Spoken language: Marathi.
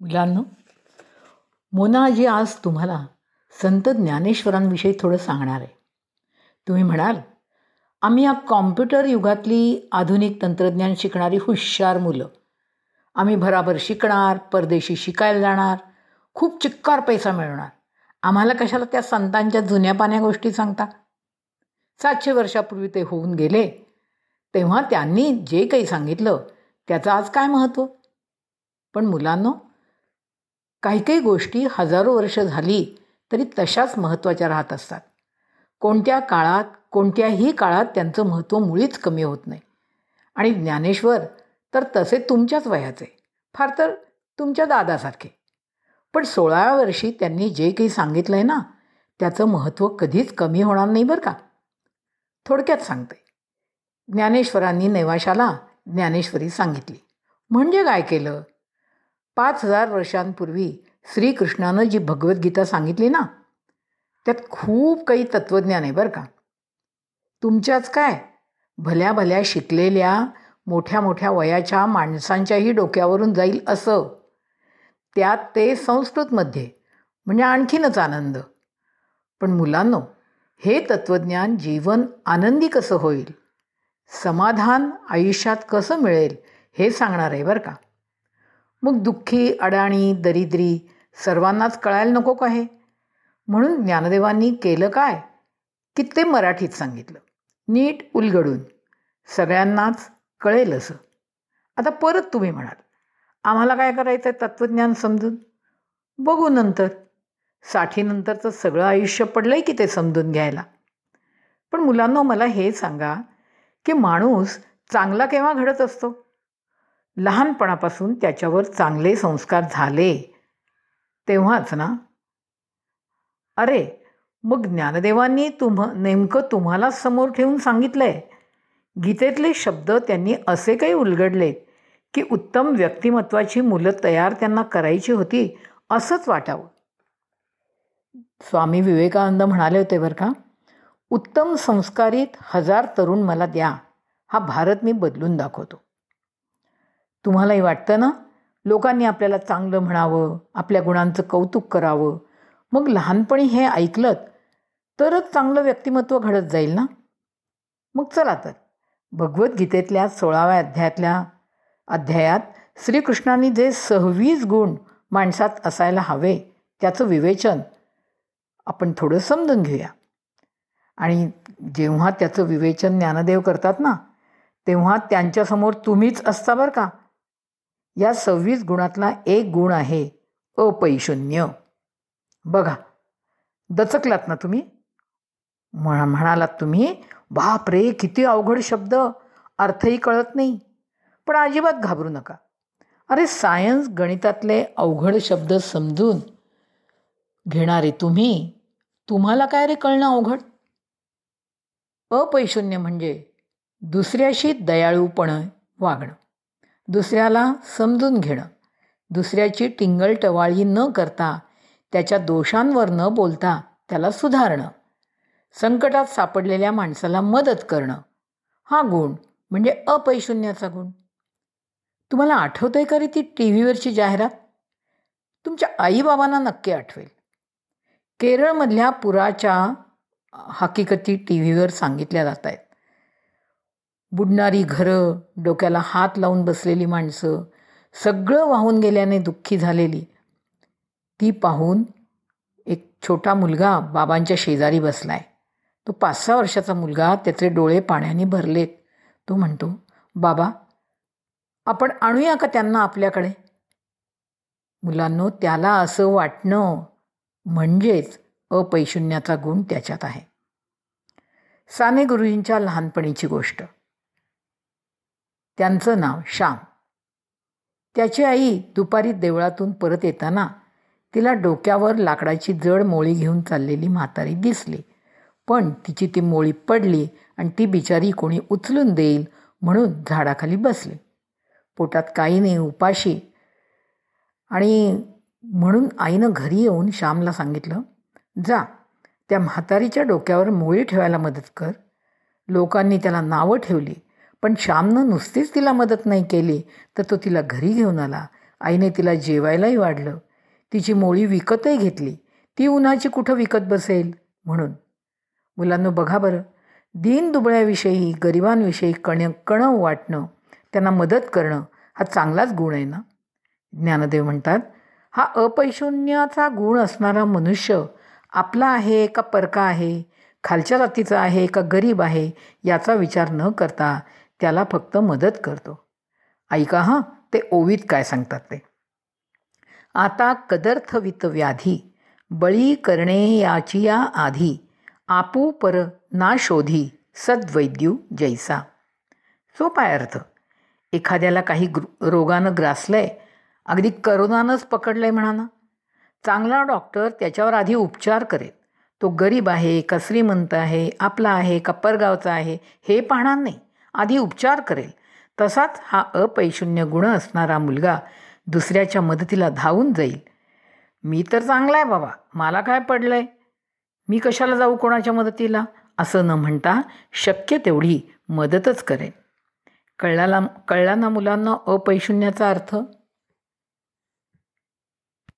मुलांनो मोनाजी आज तुम्हाला संत ज्ञानेश्वरांविषयी थोडं सांगणार आहे. तुम्ही म्हणाल आम्ही या कॉम्प्युटर युगातली आधुनिक तंत्रज्ञान शिकणारी हुशार मुलं. आम्ही भराभर शिकणार परदेशी शिकायला जाणार खूप चिक्कार पैसा मिळणार. आम्हाला कशाला त्या संतांच्या जुन्या पाण्या गोष्टी सांगता? सातशे वर्षापूर्वी ते होऊन गेले तेव्हा त्यांनी जे काही सांगितलं त्याचं आज काय महत्त्व पण मुलांनो काही काही गोष्टी हजारो वर्ष झाली तरी तशाच महत्त्वाच्या राहत असतात. कोणत्या काळात कोणत्याही काळात त्यांचं महत्त्व मुळीच कमी होत नाही. आणि ज्ञानेश्वर तर तसे तुमच्याच वयाचे फार तर तुमच्या दादासारखे. पण सोळाव्या वर्षी त्यांनी जे काही सांगितलं आहे ना त्याचं महत्त्व कधीच कमी होणार नाही बरं का? थोडक्यात सांगते. ज्ञानेश्वरांनी नैवाशाला ज्ञानेश्वरी सांगितली. म्हणजे काय केलं? पाच हजार वर्षांपूर्वी श्रीकृष्णानं जी भगवद्गीता सांगितली ना त्यात खूप काही तत्त्वज्ञान आहे बरं का. तुमच्याच काय? भल्या भल्या शिकलेल्या मोठ्या मोठ्या वयाच्या माणसांच्याही डोक्यावरून जाईल असं. त्यात ते संस्कृतमध्ये म्हणजे आणखीनच आनंद. पण मुलांनो हे तत्त्वज्ञान जीवन आनंदी कसं होईल? समाधान आयुष्यात कसं मिळेल हे सांगणार आहे बरं का. मग दुःखी अडाणी दरिद्री सर्वांनाच कळायला नको का हे? म्हणून ज्ञानदेवांनी केलं काय? की ते मराठीत सांगितलं. नीट उलगडून. सगळ्यांनाच कळेल असं. आता परत तुम्ही म्हणाल आम्हाला काय करायचं आहे तत्त्वज्ञान समजून? बघू नंतर. साठीनंतरचं सगळं आयुष्य पडलं आहे की ते समजून घ्यायला. पण मुलांना मला हे सांगा की माणूस चांगला केव्हा घडत असतो? लहानपणापासून त्याच्यावर चांगले संस्कार झाले. तेव्हाच ना? अरे मग ज्ञानदेवांनी तुम नेमकं तुम्हाला समोर ठेवून सांगितलं आहे गीतेतले शब्द त्यांनी असे काही उलगडले की उत्तम व्यक्तिमत्वाची मुलं तयार त्यांना करायची होती असंच वाटावं. स्वामी विवेकानंद म्हणाले होते बरं का उत्तम संस्कारित हजार तरुण मला द्या. हा भारत मी बदलून दाखवतो. तुम्हालाही वाटतं ना? लोकांनी आपल्याला चांगलं म्हणावं आपल्या गुणांचं कौतुक करावं. मग लहानपणी हे ऐकलं तरच चांगलं व्यक्तिमत्व घडत जाईल ना? मग चला तर. भगवद्गीतेतल्या सोळाव्या अध्यायातल्या अध्यायात श्रीकृष्णांनी जे सव्वीस गुण माणसात असायला हवे त्याचं विवेचन आपण थोडं समजून घेऊया. आणि जेव्हा त्याचं विवेचन ज्ञानदेव करतात ना तेव्हा त्यांच्यासमोर तुम्हीच असता बरं का? या सव्वीस गुणातला एक गुण आहे अपैशून्य. बघा दचकलात ना तुम्ही? म्हणा म्हणालात तुम्ही बाप रे किती अवघड शब्द. अर्थही कळत नाही. पण अजिबात घाबरू नका. अरे सायन्स गणितातले अवघड शब्द समजून घेणारे तुम्ही तुम्हाला काय रे कळणं अवघड? अपैशून्य म्हणजे दुसऱ्याशी दयाळूपणं वागणं. दुसऱ्याला समजून घेणं. दुसऱ्याची टिंगलटवाळी न करता त्याच्या दोषांवर न बोलता त्याला सुधारणं. संकटात सापडलेल्या माणसाला मदत करणं. हा गुण म्हणजे अपैशून्याचा गुण. तुम्हाला आठवतं आहे का रे ती टी व्हीवरची जाहिरात? तुमच्या आईबाबांना नक्की आठवेल. केरळमधल्या पुराच्या हकीकती टी व्हीवर सांगितल्या जात आहेत बुडणारी घरं डोक्याला हात लावून बसलेली माणसं सगळं वाहून गेल्याने दुःखी झालेली. ती पाहून एक छोटा मुलगा बाबांच्या शेजारी बसलाय. तो पाच सहा वर्षाचा मुलगा त्याचे डोळे पाण्याने भरलेत. तो म्हणतो बाबा आपण आणूया का त्यांना आपल्याकडे? मुलांनो त्याला असं वाटणं म्हणजेच अपैशून्याचा गुण त्याच्यात आहे. साने गुरुजींच्या लहानपणीची गोष्ट. त्यांचं नाव श्याम. त्याची आई दुपारी देवळातून परत येताना तिला डोक्यावर लाकडाची जड मोळी घेऊन चाललेली म्हातारी दिसली. पण तिची ती मोळी पडली आणि ती बिचारी कोणी उचलून देईल म्हणून झाडाखाली बसली. पोटात काही नाही उपाशी. आणि म्हणून आईनं घरी येऊन श्यामला सांगितलं जा त्या म्हातारीच्या डोक्यावर मोळी ठेवायला मदत कर. लोकांनी त्याला नावं ठेवली. पण श्यामनं नुसतीच तिला मदत नाही केली तर तो तिला घरी घेऊन आला. आईने तिला जेवायलाही वाढलं. तिची मोळी विकतही घेतली. ती उन्हाची कुठं विकत बसेल? म्हणून. मुलांना बघा बरं. दीन दुबळ्याविषयी गरिबांविषयी कण कणव वाटणं त्यांना मदत करणं हा चांगलाच गुण आहे ना? ज्ञानदेव म्हणतात हा अपैशून्याचा गुण असणारा मनुष्य आपला आहे का परका आहे? खालच्या जातीचा आहे का गरीब आहे? याचा विचार न करता त्याला फक्त मदत करतो. ऐका हां ते ओवीत काय सांगतात ते. आता कदर्थवित व्याधी बळी करणे याची या आधी आपू पर ना शोधी सद्वैद्यू जैसा. सोपाय अर्थ. एखाद्याला काही ग्रु रोगानं ग्रासलंय अगदी करोनानंच पकडलंय म्हणा ना चांगला डॉक्टर त्याच्यावर आधी उपचार करेल. तो गरीब आहे का श्रीमंत आहे आपला आहे का परगावचा आहे हे पाहणार नाही. आधी उपचार करेल. तसाच हा अपैशून्य गुण असणारा मुलगा दुसऱ्याच्या मदतीला धावून जाईल. मी तर चांगला आहे बाबा. मला काय पडलं आहे मी कशाला जाऊ कोणाच्या मदतीला? असं न म्हणता शक्य तेवढी मदतच करेन. कळला कळला ना मुलांना अपैशून्याचा अर्थ?